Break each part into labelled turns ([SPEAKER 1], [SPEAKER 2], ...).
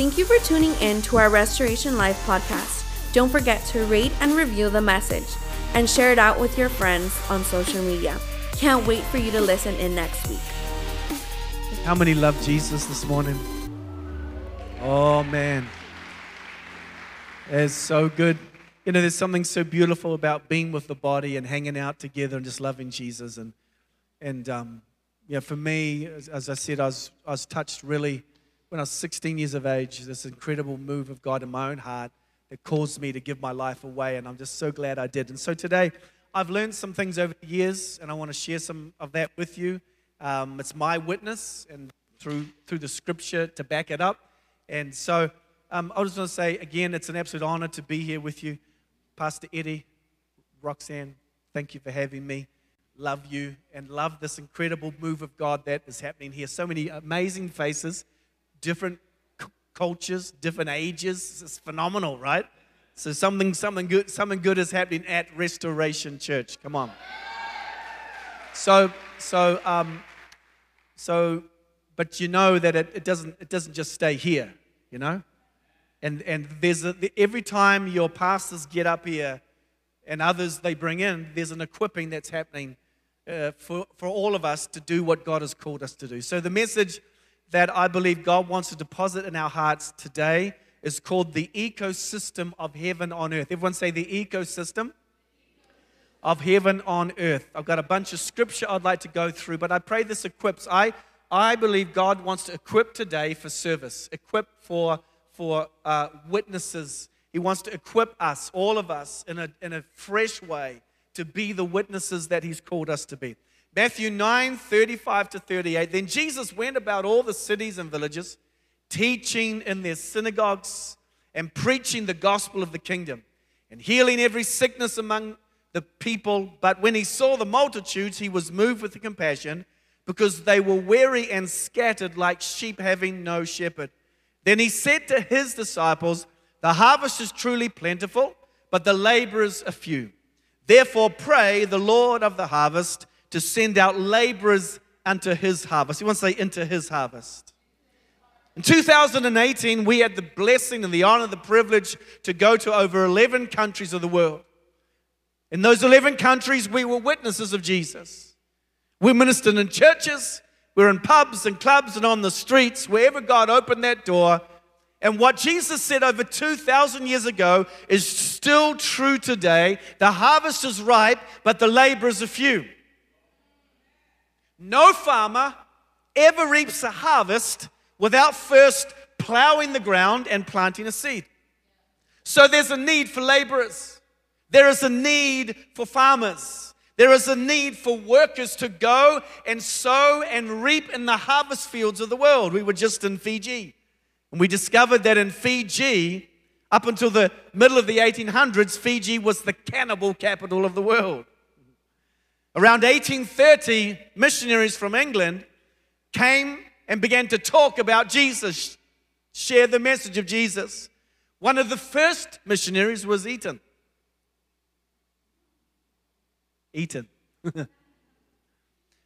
[SPEAKER 1] Thank you for tuning in to our Restoration Life podcast. Don't forget to rate and review the message and share it out with your friends on social media. Can't wait for you to listen in next week.
[SPEAKER 2] How many love Jesus this morning? Oh, man. It's so good. You know, there's something so beautiful about being with the body and hanging out together and just loving Jesus. And, and um, yeah, for me, as, as I said, I was, I was touched really when I was 16 years of age, this incredible move of God in my own heart that caused me to give my life away. And I'm just so glad I did. And so today, I've learned some things over the years, and I want to share some of that with you. Um, it's my witness, and through, through the scripture to back it up. And so um, I just want to say again, it's an absolute honor to be here with you. Pastor Eddie, Roxanne, thank you for having me. Love you and love this incredible move of God that is happening here. So many amazing faces different c- cultures, different ages. It's phenomenal, right? So something, something good, something good is happening at Restoration Church. Come on. So, so, um, so, but you know that it, it doesn't, it doesn't just stay here, you know. And and there's a, every time your pastors get up here, and others they bring in, there's an equipping that's happening uh, for for all of us to do what God has called us to do. So the message that I believe God wants to deposit in our hearts today is called the ecosystem of heaven on earth. Everyone say the ecosystem of heaven on earth. I've got a bunch of scripture I'd like to go through, but I pray this equips. I, I believe God wants to equip today for service, equip for, for uh, witnesses. He wants to equip us, all of us, in a, in a fresh way to be the witnesses that He's called us to be. Matthew 9 35 to 38. Then Jesus went about all the cities and villages, teaching in their synagogues and preaching the gospel of the kingdom and healing every sickness among the people. But when he saw the multitudes, he was moved with compassion because they were weary and scattered like sheep having no shepherd. Then he said to his disciples, The harvest is truly plentiful, but the laborers are few. Therefore, pray the Lord of the harvest to send out laborers unto his harvest. He wants to say, into his harvest. In 2018, we had the blessing and the honor, the privilege to go to over 11 countries of the world. In those 11 countries, we were witnesses of Jesus. We ministered in churches, we were in pubs and clubs and on the streets, wherever God opened that door. And what Jesus said over 2,000 years ago is still true today. The harvest is ripe, but the laborers are few. No farmer ever reaps a harvest without first plowing the ground and planting a seed. So there's a need for laborers. There is a need for farmers. There is a need for workers to go and sow and reap in the harvest fields of the world. We were just in Fiji, and we discovered that in Fiji, up until the middle of the 1800s, Fiji was the cannibal capital of the world. Around 1830, missionaries from England came and began to talk about Jesus, share the message of Jesus. One of the first missionaries was Eaton. Eaton.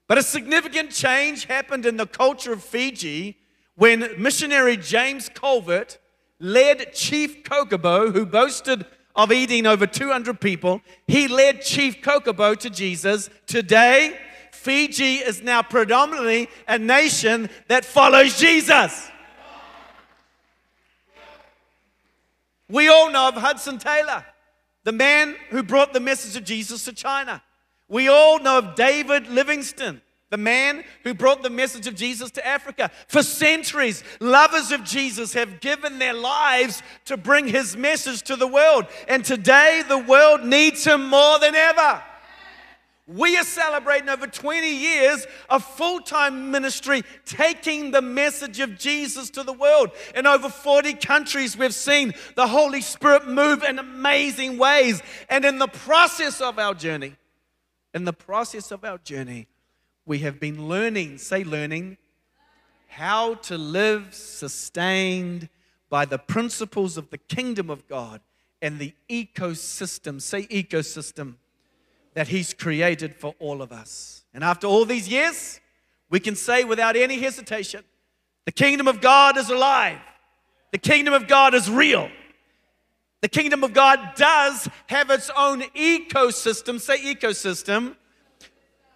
[SPEAKER 2] but a significant change happened in the culture of Fiji when missionary James Calvert led Chief Cakobau, who boasted of eating over 200 people. He led Chief Cakobau to Jesus. Today, Fiji is now predominantly a nation that follows Jesus. We all know of Hudson Taylor, the man who brought the message of Jesus to China. We all know of David Livingstone, the man who brought the message of Jesus to Africa. For centuries, lovers of Jesus have given their lives to bring his message to the world. And today, the world needs him more than ever. We are celebrating over 20 years of full time ministry, taking the message of Jesus to the world. In over 40 countries, we've seen the Holy Spirit move in amazing ways. And in the process of our journey, in the process of our journey, we have been learning, say learning, how to live sustained by the principles of the kingdom of God and the ecosystem, say ecosystem, that He's created for all of us. And after all these years, we can say without any hesitation, the kingdom of God is alive. The kingdom of God is real. The kingdom of God does have its own ecosystem, say ecosystem,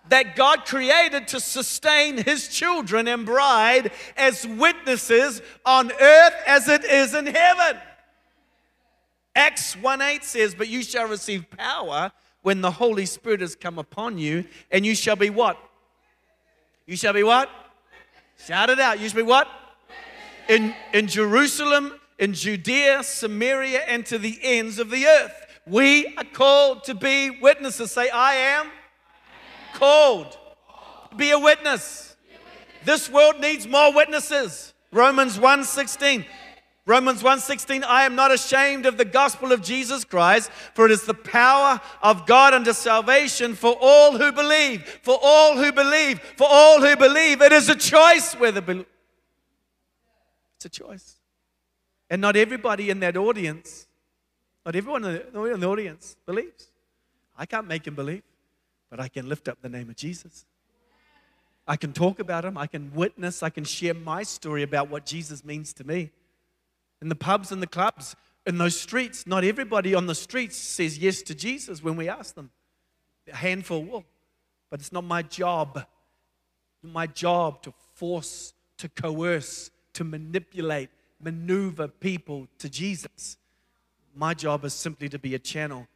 [SPEAKER 2] that God created to sustain his children and bride as witnesses on earth as it is in heaven. Acts 1 8 says, But you shall receive power when the Holy Spirit has come upon you, and you shall be what? You shall be what? Shout it out. You shall be what? In, in Jerusalem, in Judea, Samaria, and to the ends of the earth. We are called to be witnesses. Say, I am called. Be a witness. This world needs more witnesses. Romans 1:16. Romans 1:16 I am not ashamed of the gospel of Jesus Christ for it is the power of God unto salvation for all who believe for all who believe for all who believe it is a choice whether believe it's a choice and not everybody in that audience not everyone in the audience believes I can't make him believe but I can lift up the name of Jesus I can talk about him I can witness I can share my story about what Jesus means to me in the pubs and the clubs, in those streets. Not everybody on the streets says yes to Jesus when we ask them. A handful will. But it's not my job. My job to force, to coerce, to manipulate, maneuver people to Jesus. My job is simply to be a channel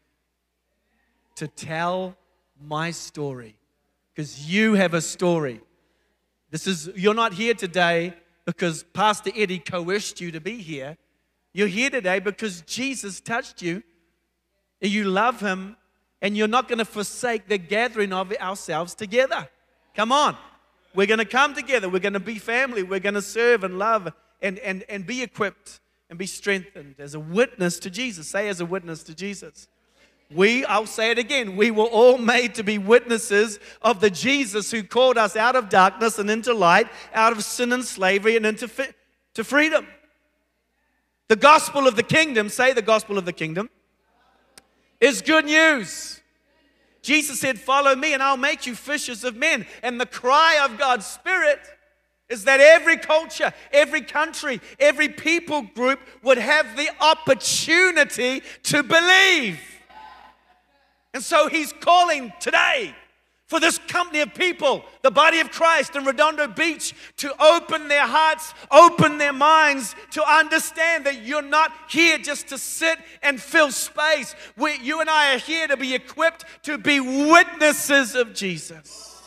[SPEAKER 2] to tell my story because you have a story. This is you're not here today because Pastor Eddie coerced you to be here. You're here today because Jesus touched you, and you love him, and you're not going to forsake the gathering of ourselves together. Come on. We're going to come together. We're going to be family. We're going to serve and love and, and, and be equipped and be strengthened as a witness to Jesus. Say, as a witness to Jesus. We, I'll say it again, we were all made to be witnesses of the Jesus who called us out of darkness and into light, out of sin and slavery and into fi- to freedom. The gospel of the kingdom, say the gospel of the kingdom, is good news. Jesus said, Follow me and I'll make you fishers of men. And the cry of God's Spirit is that every culture, every country, every people group would have the opportunity to believe. And so he's calling today for this company of people, the body of Christ in Redondo Beach, to open their hearts, open their minds, to understand that you're not here just to sit and fill space. We, you and I are here to be equipped to be witnesses of Jesus.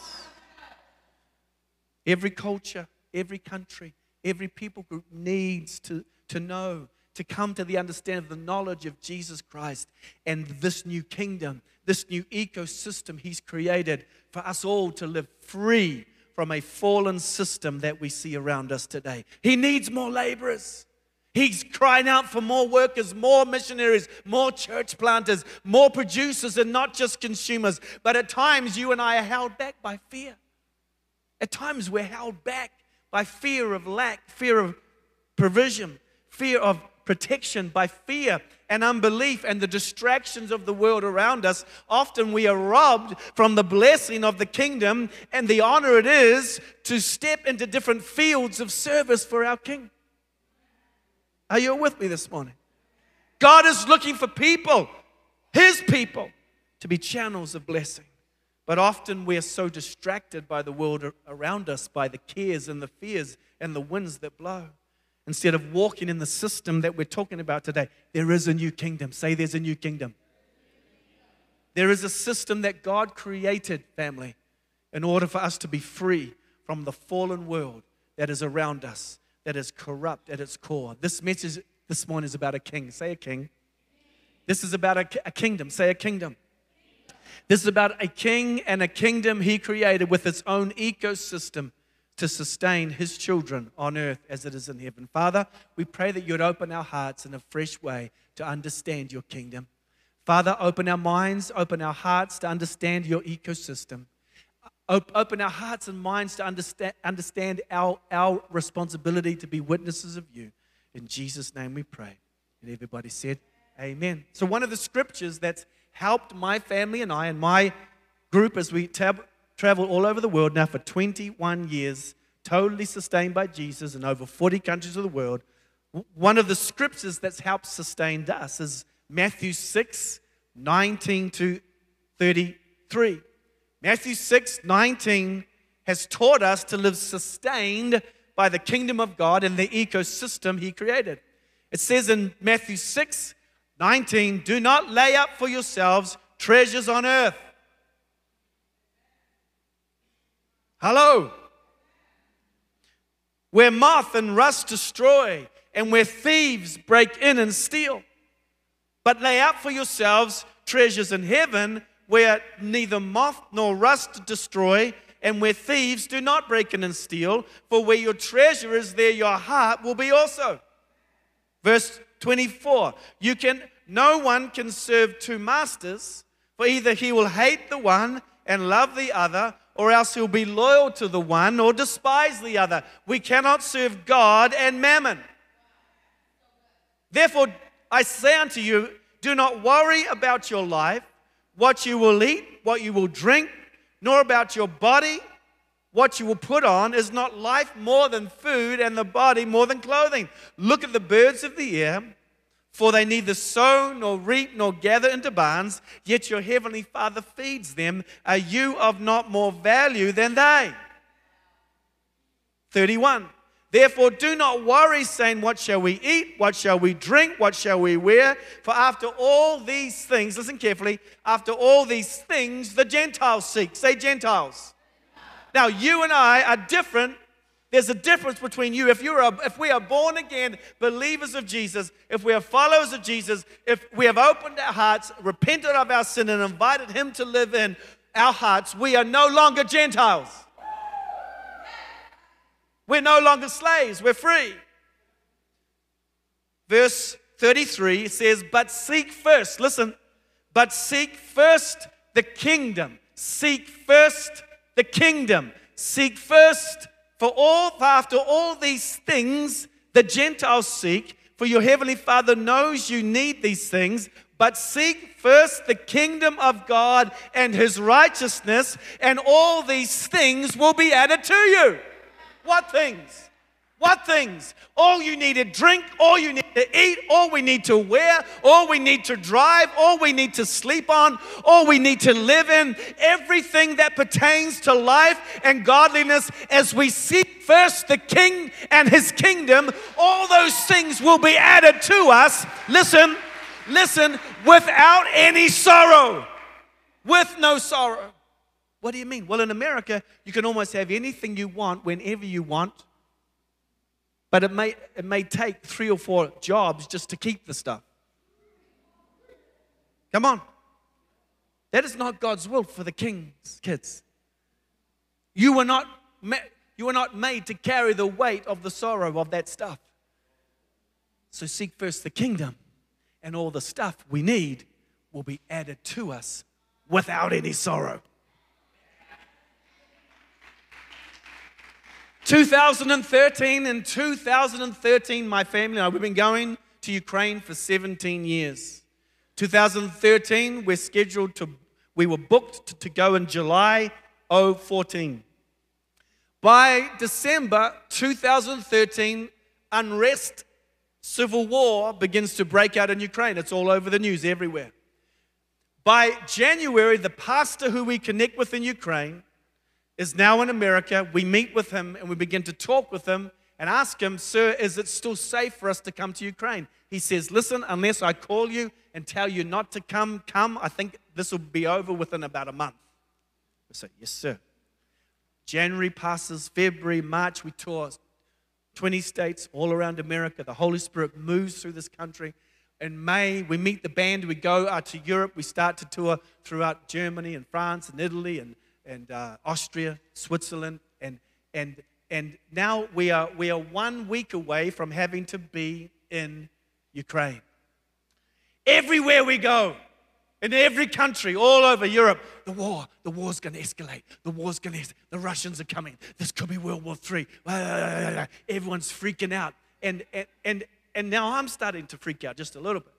[SPEAKER 2] Every culture, every country, every people group needs to, to know, to come to the understanding of the knowledge of Jesus Christ and this new kingdom this new ecosystem He's created for us all to live free from a fallen system that we see around us today. He needs more laborers. He's crying out for more workers, more missionaries, more church planters, more producers, and not just consumers. But at times, you and I are held back by fear. At times, we're held back by fear of lack, fear of provision, fear of protection, by fear and unbelief and the distractions of the world around us, often we are robbed from the blessing of the kingdom and the honor it is to step into different fields of service for our King. Are you with me this morning? God is looking for people, His people, to be channels of blessing. But often we are so distracted by the world around us, by the cares and the fears and the winds that blow instead of walking in the system that we're talking about today. There is a new kingdom. Say, there's a new kingdom. There is a system that God created, family, in order for us to be free from the fallen world that is around us, that is corrupt at its core. This message this morning is about a king. Say a king. This is about a, a kingdom. Say a kingdom. This is about a king and a kingdom he created with its own ecosystem to sustain his children on earth as it is in heaven. Father, we pray that you'd open our hearts in a fresh way to understand your kingdom. Father, open our minds, open our hearts to understand your ecosystem. Open our hearts and minds to understand, understand our, our responsibility to be witnesses of you. In Jesus' name we pray. And everybody said, Amen. So, one of the scriptures that's helped my family and I and my group as we tab- traveled all over the world now for 21 years, totally sustained by Jesus in over 40 countries of the world. One of the scriptures that's helped sustain us is Matthew 6 19 to 33. Matthew 6 19 has taught us to live sustained by the kingdom of God and the ecosystem He created. It says in Matthew 6 19, do not lay up for yourselves treasures on earth. Hello. Where moth and rust destroy, and where thieves break in and steal. But lay up for yourselves treasures in heaven where neither moth nor rust destroy, and where thieves do not break in and steal. For where your treasure is, there your heart will be also. Verse 24 You can, no one can serve two masters, for either he will hate the one and love the other, or else he'll be loyal to the one or despise the other. We cannot serve God and mammon. Therefore, I say unto you, do not worry about your life what you will eat, what you will drink, nor about your body, what you will put on. Is not life more than food, and the body more than clothing? Look at the birds of the air, for they neither sow, nor reap, nor gather into barns, yet your heavenly Father feeds them. Are you of not more value than they? 31. Therefore, do not worry, saying, What shall we eat? What shall we drink? What shall we wear? For after all these things, listen carefully, after all these things, the Gentiles seek. Say, Gentiles. Now, you and I are different. There's a difference between you. If, you're a, if we are born again believers of Jesus, if we are followers of Jesus, if we have opened our hearts, repented of our sin, and invited Him to live in our hearts, we are no longer Gentiles. We're no longer slaves, we're free. Verse 33 says, But seek first, listen, but seek first the kingdom. Seek first the kingdom. Seek first for all, for after all these things the Gentiles seek, for your heavenly Father knows you need these things. But seek first the kingdom of God and his righteousness, and all these things will be added to you. What things? What things? All you need to drink, all you need to eat, all we need to wear, all we need to drive, all we need to sleep on, all we need to live in, everything that pertains to life and godliness as we seek first the King and His kingdom, all those things will be added to us. Listen, listen, without any sorrow. With no sorrow. What do you mean? Well, in America, you can almost have anything you want whenever you want, but it may, it may take three or four jobs just to keep the stuff. Come on. That is not God's will for the king's kids. You were not, you were not made to carry the weight of the sorrow of that stuff. So seek first the kingdom, and all the stuff we need will be added to us without any sorrow. 2013 and 2013, my family and I, we've been going to Ukraine for 17 years. 2013, we're scheduled to, we were booked to, to go in July 014. By December 2013, unrest, civil war begins to break out in Ukraine. It's all over the news everywhere. By January, the pastor who we connect with in Ukraine is now in America. We meet with him and we begin to talk with him and ask him, Sir, is it still safe for us to come to Ukraine? He says, Listen, unless I call you and tell you not to come, come. I think this will be over within about a month. I say, Yes, sir. January passes, February, March, we tour 20 states all around America. The Holy Spirit moves through this country. In May, we meet the band, we go out to Europe, we start to tour throughout Germany and France and Italy and and uh, Austria, Switzerland, and, and, and now we are, we are one week away from having to be in Ukraine. Everywhere we go, in every country, all over Europe, the war, the war's going to escalate. The war's going to, the Russians are coming. This could be World War III. Everyone's freaking out. And, and, and, and now I'm starting to freak out just a little bit.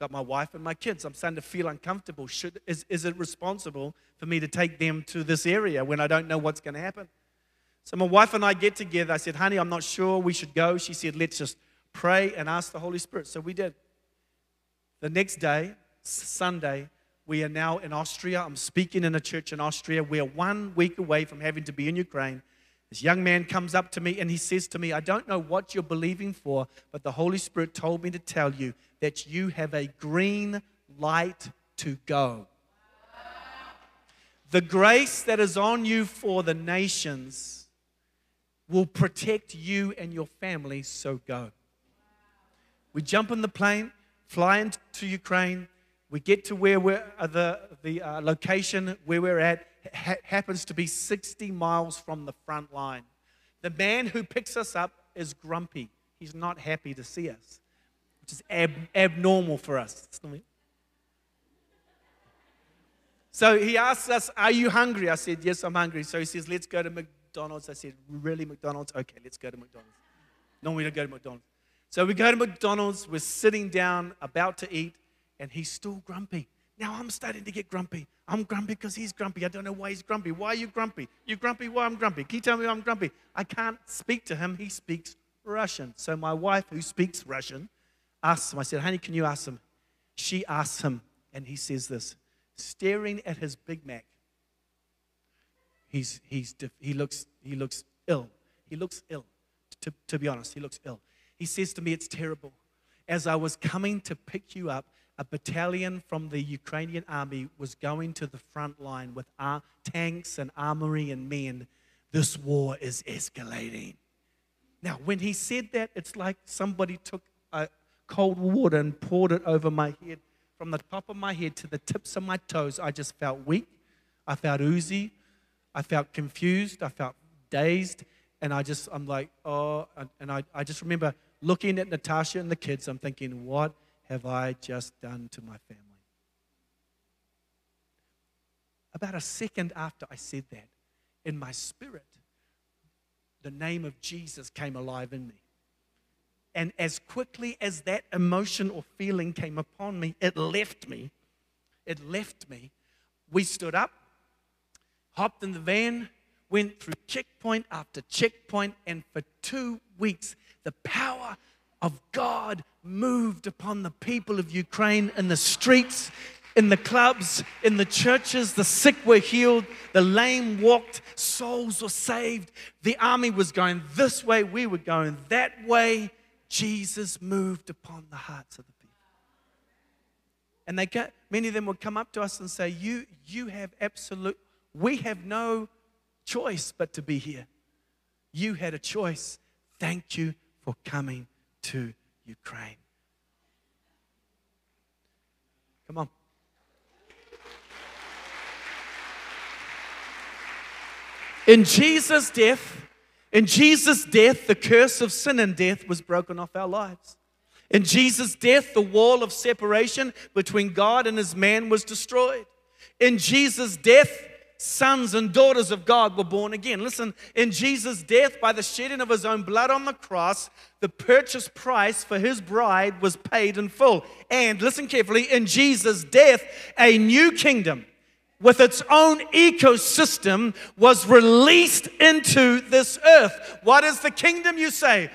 [SPEAKER 2] Got my wife and my kids. I'm starting to feel uncomfortable. Should, is, is it responsible for me to take them to this area when I don't know what's going to happen? So my wife and I get together. I said, honey, I'm not sure we should go. She said, let's just pray and ask the Holy Spirit. So we did. The next day, Sunday, we are now in Austria. I'm speaking in a church in Austria. We are one week away from having to be in Ukraine. This young man comes up to me and he says to me, I don't know what you're believing for, but the Holy Spirit told me to tell you that you have a green light to go. The grace that is on you for the nations will protect you and your family, so go. We jump in the plane, fly into Ukraine. We get to where we're, uh, the, the uh, location where we're at ha- happens to be 60 miles from the front line. The man who picks us up is grumpy. He's not happy to see us, which is ab- abnormal for us. So he asks us, Are you hungry? I said, Yes, I'm hungry. So he says, Let's go to McDonald's. I said, Really, McDonald's? Okay, let's go to McDonald's. No, we don't go to McDonald's. So we go to McDonald's, we're sitting down, about to eat, and he's still grumpy. Now I'm starting to get grumpy. I'm grumpy because he's grumpy. I don't know why he's grumpy. Why are you grumpy? You grumpy? Why I'm grumpy? Can you tell me why I'm grumpy? I can't speak to him. He speaks Russian. So my wife, who speaks Russian, asks him, I said, honey, can you ask him? She asks him, and he says this, staring at his Big Mac. He's, he's, he, looks, he looks ill. He looks ill. To, to be honest, he looks ill. He says to me, It's terrible. As I was coming to pick you up, a battalion from the Ukrainian army was going to the front line with ar- tanks and armory and men. This war is escalating. Now, when he said that, it's like somebody took a cold water and poured it over my head. From the top of my head to the tips of my toes, I just felt weak. I felt oozy. I felt confused. I felt dazed. And I just, I'm like, oh, and I, I just remember looking at Natasha and the kids, I'm thinking, what have I just done to my family? About a second after I said that, in my spirit, the name of Jesus came alive in me. And as quickly as that emotion or feeling came upon me, it left me. It left me. We stood up, hopped in the van, went through checkpoint after checkpoint, and for two weeks, the power of God moved upon the people of Ukraine in the streets, in the clubs, in the churches. The sick were healed, the lame walked, souls were saved. The army was going this way, we were going that way. Jesus moved upon the hearts of the people. And they get, many of them would come up to us and say, You, you have absolute, we have no choice but to be here. You had a choice. Thank you for coming to Ukraine. Come on. In Jesus' death, in Jesus' death, the curse of sin and death was broken off our lives. In Jesus' death, the wall of separation between God and his man was destroyed. In Jesus' death, sons and daughters of God were born again. Listen, in Jesus' death, by the shedding of his own blood on the cross, the purchase price for his bride was paid in full. And listen carefully, in Jesus' death, a new kingdom with its own ecosystem was released into this earth. What is the kingdom, you say?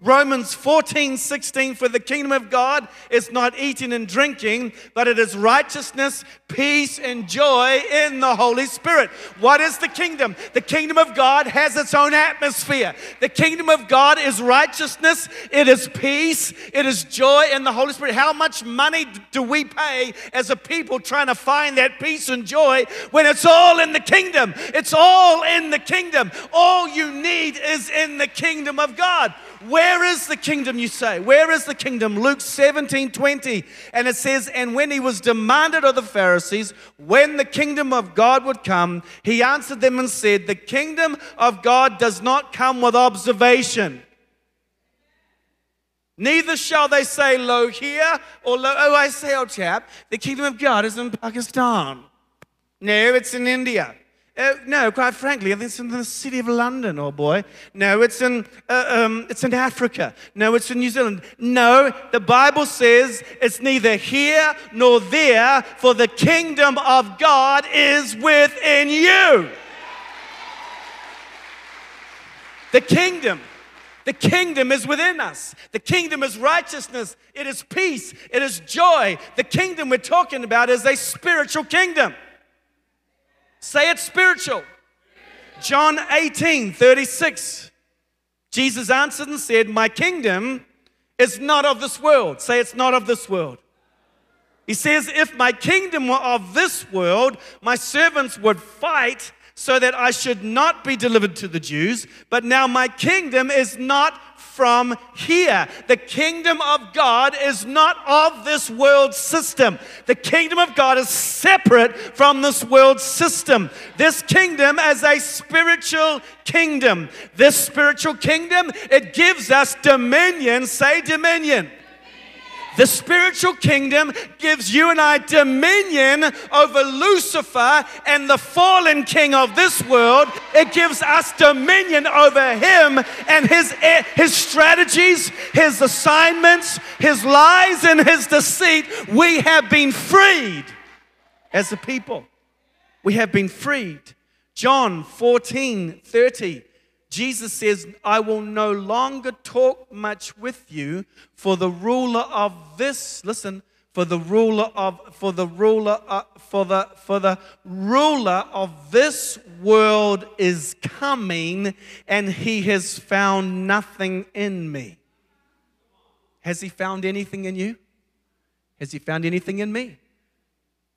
[SPEAKER 2] Romans 14, 16, for the kingdom of God is not eating and drinking, but it is righteousness, peace, and joy in the Holy Spirit. What is the kingdom? The kingdom of God has its own atmosphere. The kingdom of God is righteousness, it is peace, it is joy in the Holy Spirit. How much money do we pay as a people trying to find that peace and joy when it's all in the kingdom? It's all in the kingdom. All you need is in the kingdom of God. Where is the kingdom, you say? Where is the kingdom? Luke 17 20. And it says, And when he was demanded of the Pharisees when the kingdom of God would come, he answered them and said, The kingdom of God does not come with observation. Neither shall they say, Lo here, or Lo, oh, I say, old chap, the kingdom of God is in Pakistan. No, it's in India. Uh, no, quite frankly, it's in the city of London, oh boy. No, it's in, uh, um, it's in Africa. No, it's in New Zealand. No, the Bible says it's neither here nor there, for the kingdom of God is within you. The kingdom The kingdom is within us. The kingdom is righteousness, it is peace, it is joy. The kingdom we're talking about is a spiritual kingdom. Say it's spiritual. John 18 36. Jesus answered and said, My kingdom is not of this world. Say it's not of this world. He says, If my kingdom were of this world, my servants would fight so that I should not be delivered to the Jews. But now my kingdom is not from here. The kingdom of God is not of this world system. The kingdom of God is separate from this world system. This kingdom is a spiritual kingdom. This spiritual kingdom, it gives us dominion. Say dominion. The spiritual kingdom gives you and I dominion over Lucifer and the fallen king of this world. It gives us dominion over him and his, eh, his strategies, his assignments, his lies, and his deceit. We have been freed as a people. We have been freed. John 14 30. Jesus says, I will no longer talk much with you, for the ruler of this, listen, for the ruler of for the ruler uh, for the for the ruler of this world is coming and he has found nothing in me. Has he found anything in you? Has he found anything in me?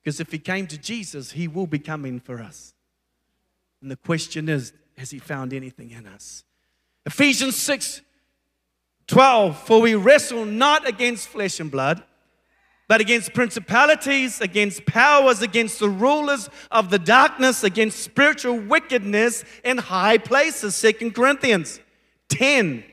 [SPEAKER 2] Because if he came to jesus he will be coming for us. And the question is has he found anything in us? Ephesians 6 12, for we wrestle not against flesh and blood, but against principalities, against powers, against the rulers of the darkness, against spiritual wickedness in high places. Second Corinthians 10.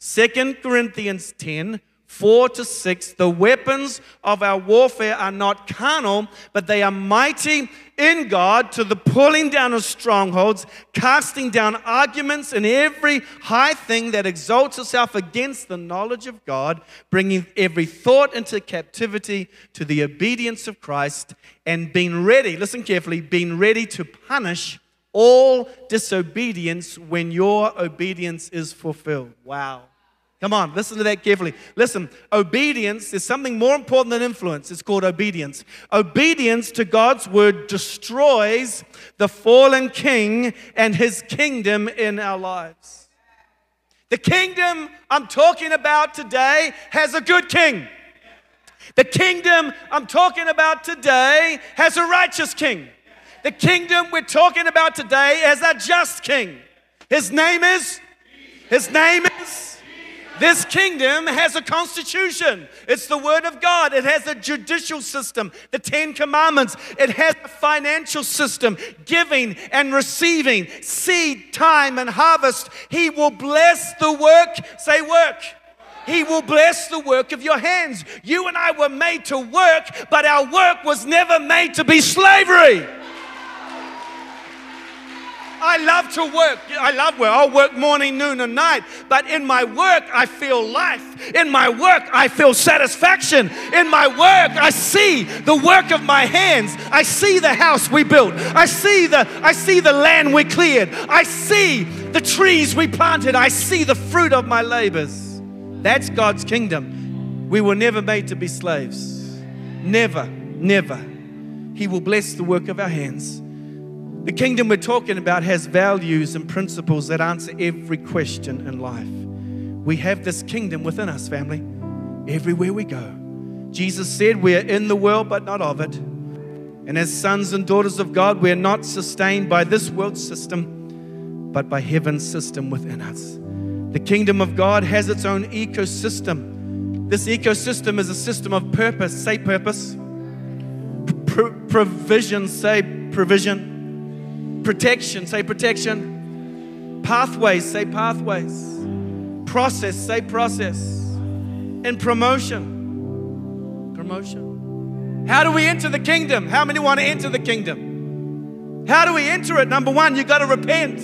[SPEAKER 2] 2 Corinthians 10 4 to 6 the weapons of our warfare are not carnal but they are mighty in god to the pulling down of strongholds casting down arguments and every high thing that exalts itself against the knowledge of god bringing every thought into captivity to the obedience of christ and being ready listen carefully being ready to punish all disobedience when your obedience is fulfilled. Wow Come on, listen to that carefully. Listen, obedience is something more important than influence. It's called obedience. Obedience to God's word destroys the fallen king and his kingdom in our lives. The kingdom I'm talking about today has a good king. The kingdom I'm talking about today has a righteous king. The kingdom we're talking about today has a just king. His name is, his name is, this kingdom has a constitution. It's the word of God. It has a judicial system, the Ten Commandments. It has a financial system, giving and receiving, seed, time, and harvest. He will bless the work. Say, work. He will bless the work of your hands. You and I were made to work, but our work was never made to be slavery. I love to work. I love work. I'll work morning, noon, and night. But in my work, I feel life. In my work, I feel satisfaction. In my work, I see the work of my hands. I see the house we built. I see the, I see the land we cleared. I see the trees we planted. I see the fruit of my labors. That's God's kingdom. We were never made to be slaves. Never, never. He will bless the work of our hands. The kingdom we're talking about has values and principles that answer every question in life. We have this kingdom within us, family, everywhere we go. Jesus said, We're in the world, but not of it. And as sons and daughters of God, we're not sustained by this world system, but by heaven's system within us. The kingdom of God has its own ecosystem. This ecosystem is a system of purpose. Say purpose. Pro- provision. Say provision Protection, say protection. Pathways, say pathways. Process, say process. And promotion, promotion. How do we enter the kingdom? How many want to enter the kingdom? How do we enter it? Number one, you got to repent.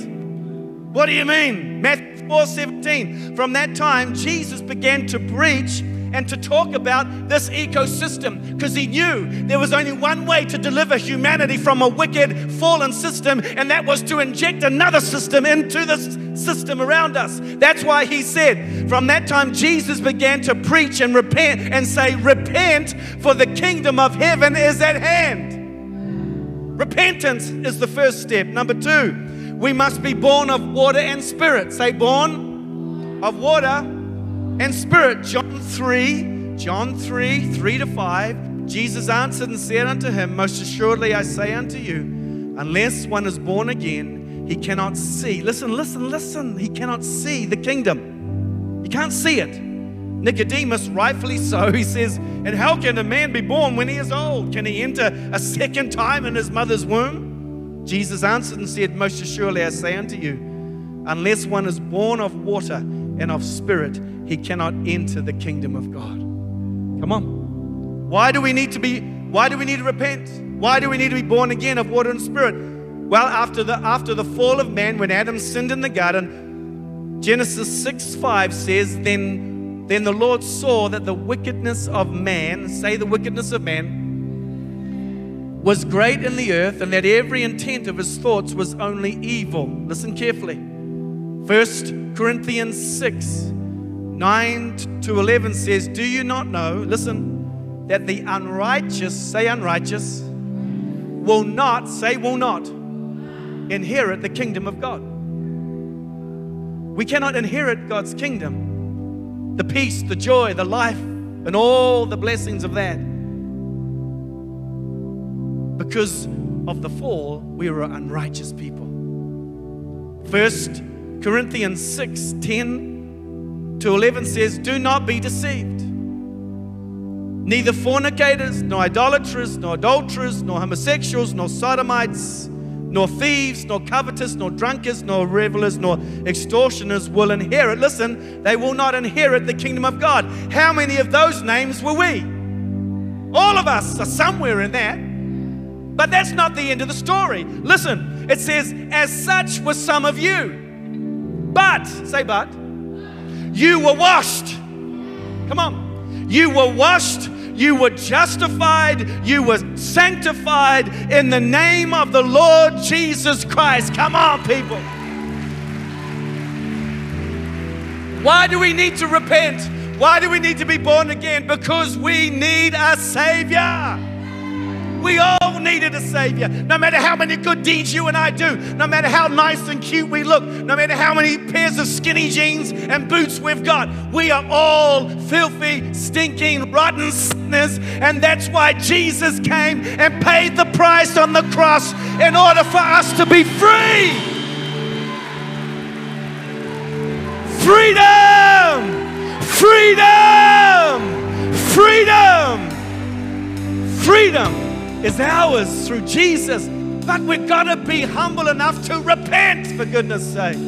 [SPEAKER 2] What do you mean? Matthew 4 17. From that time, Jesus began to preach and to talk about this ecosystem because he knew there was only one way to deliver humanity from a wicked, fallen system, and that was to inject another system into this system around us. That's why he said, from that time, Jesus began to preach and repent and say, Repent, for the kingdom of heaven is at hand. Repentance is the first step. Number two, we must be born of water and spirit. Say, born of water and spirit. John 3, John 3, 3 to 5. Jesus answered and said unto him, Most assuredly I say unto you, unless one is born again, he cannot see. Listen, listen, listen. He cannot see the kingdom. He can't see it. Nicodemus, rightfully so, he says, And how can a man be born when he is old? Can he enter a second time in his mother's womb? Jesus answered and said, Most assuredly I say unto you, unless one is born of water and of spirit, he cannot enter the kingdom of God. Come on. Why do we need to be why do we need to repent? Why do we need to be born again of water and spirit? Well, after the after the fall of man, when Adam sinned in the garden, Genesis 6 5 says, Then then the Lord saw that the wickedness of man, say the wickedness of man, was great in the earth, and that every intent of his thoughts was only evil. Listen carefully. First Corinthians 6 9 to 11 says, Do you not know, listen, that the unrighteous, say unrighteous, will not, say will not, inherit the kingdom of God? We cannot inherit God's kingdom, the peace, the joy, the life, and all the blessings of that. Because of the fall, we were unrighteous people. First Corinthians 6 10 to 11 says, Do not be deceived. Neither fornicators, nor idolaters, nor adulterers, nor homosexuals, nor sodomites, nor thieves, nor covetous, nor drunkards, nor revelers, nor extortioners will inherit. Listen, they will not inherit the kingdom of God. How many of those names were we? All of us are somewhere in that. But that's not the end of the story. Listen, it says, as such were some of you. But, say but, you were washed. Come on. You were washed. You were justified. You were sanctified in the name of the Lord Jesus Christ. Come on, people. Why do we need to repent? Why do we need to be born again? Because we need a Savior. We all needed a Savior. No matter how many good deeds you and I do, no matter how nice and cute we look, no matter how many pairs of skinny jeans and boots we've got, we are all filthy, stinking, rotten sinners. And that's why Jesus came and paid the price on the cross in order for us to be free. Freedom! Freedom! Freedom! Freedom! Is ours through Jesus. But we've got to be humble enough to repent, for goodness sake.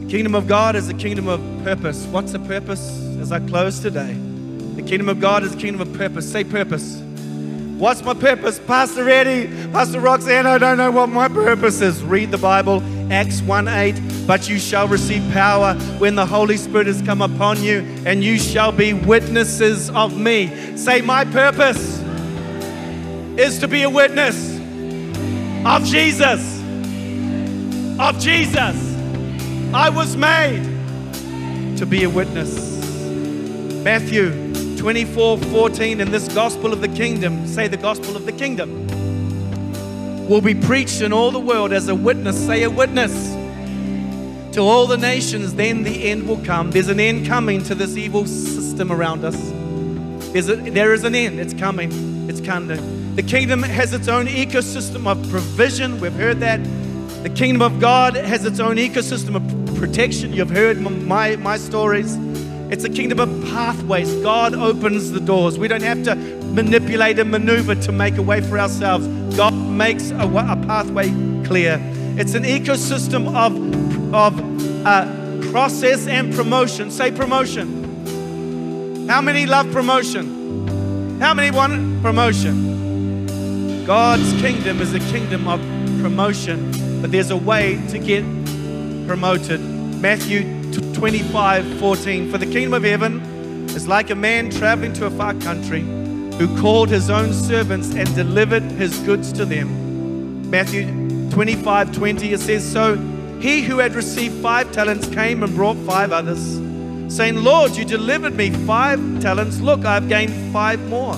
[SPEAKER 2] The kingdom of God is a kingdom of purpose. What's the purpose as I close today? The kingdom of God is a kingdom of purpose. Say purpose. What's my purpose? Pastor Eddie, Pastor Roxanne, I don't know what my purpose is. Read the Bible, Acts 1 8. But you shall receive power when the Holy Spirit has come upon you, and you shall be witnesses of me. Say, My purpose is to be a witness of Jesus. Of Jesus. I was made to be a witness. Matthew 24 14 in this gospel of the kingdom, say the gospel of the kingdom, will be preached in all the world as a witness, say a witness to all the nations, then the end will come. There's an end coming to this evil system around us. There's a, there is an end, it's coming, it's coming. The kingdom has its own ecosystem of provision, we've heard that. The kingdom of God has its own ecosystem of protection. You've heard my, my stories. It's a kingdom of pathways. God opens the doors. We don't have to manipulate and maneuver to make a way for ourselves. God makes a, a pathway clear. It's an ecosystem of, of uh, process and promotion. Say promotion. How many love promotion? How many want promotion? God's kingdom is a kingdom of promotion, but there's a way to get promoted. Matthew 25 14. For the kingdom of heaven is like a man traveling to a far country who called his own servants and delivered his goods to them. Matthew 25 20, it says, So he who had received five talents came and brought five others, saying, Lord, you delivered me five talents. Look, I've gained five more.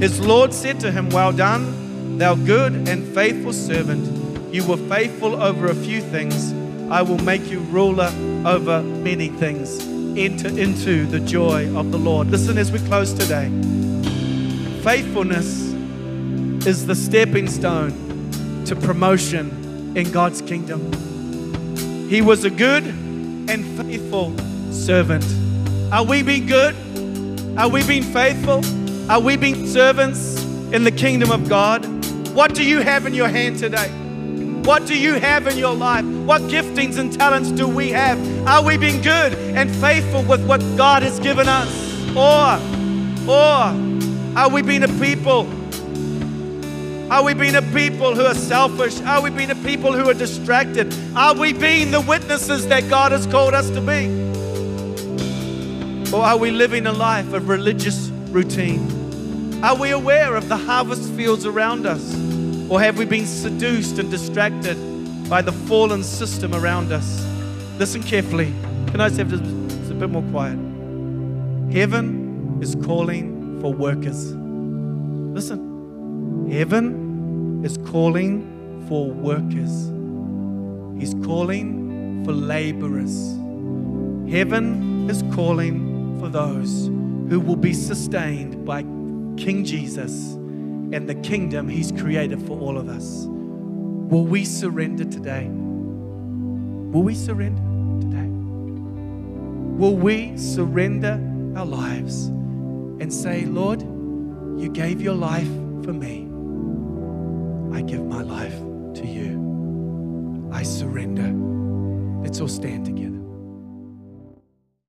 [SPEAKER 2] His Lord said to him, Well done, thou good and faithful servant. You were faithful over a few things. I will make you ruler over many things. Enter into the joy of the Lord. Listen as we close today. Faithfulness is the stepping stone to promotion in God's kingdom. He was a good and faithful servant. Are we being good? Are we being faithful? Are we being servants in the kingdom of God? What do you have in your hand today? What do you have in your life? What giftings and talents do we have? Are we being good and faithful with what God has given us? Or, or are we being a people? Are we being a people who are selfish? Are we being a people who are distracted? Are we being the witnesses that God has called us to be? Or are we living a life of religious routine? Are we aware of the harvest fields around us? Or have we been seduced and distracted by the fallen system around us? Listen carefully. Can I just have a bit more quiet? Heaven is calling for workers. Listen. Heaven is calling for workers. He's calling for laborers. Heaven is calling for those who will be sustained by King Jesus and the kingdom He's created for all of us. Will we surrender today? Will we surrender today? Will we surrender our lives and say, Lord, you gave your life for me. I give my life to you. I surrender. Let's all stand together.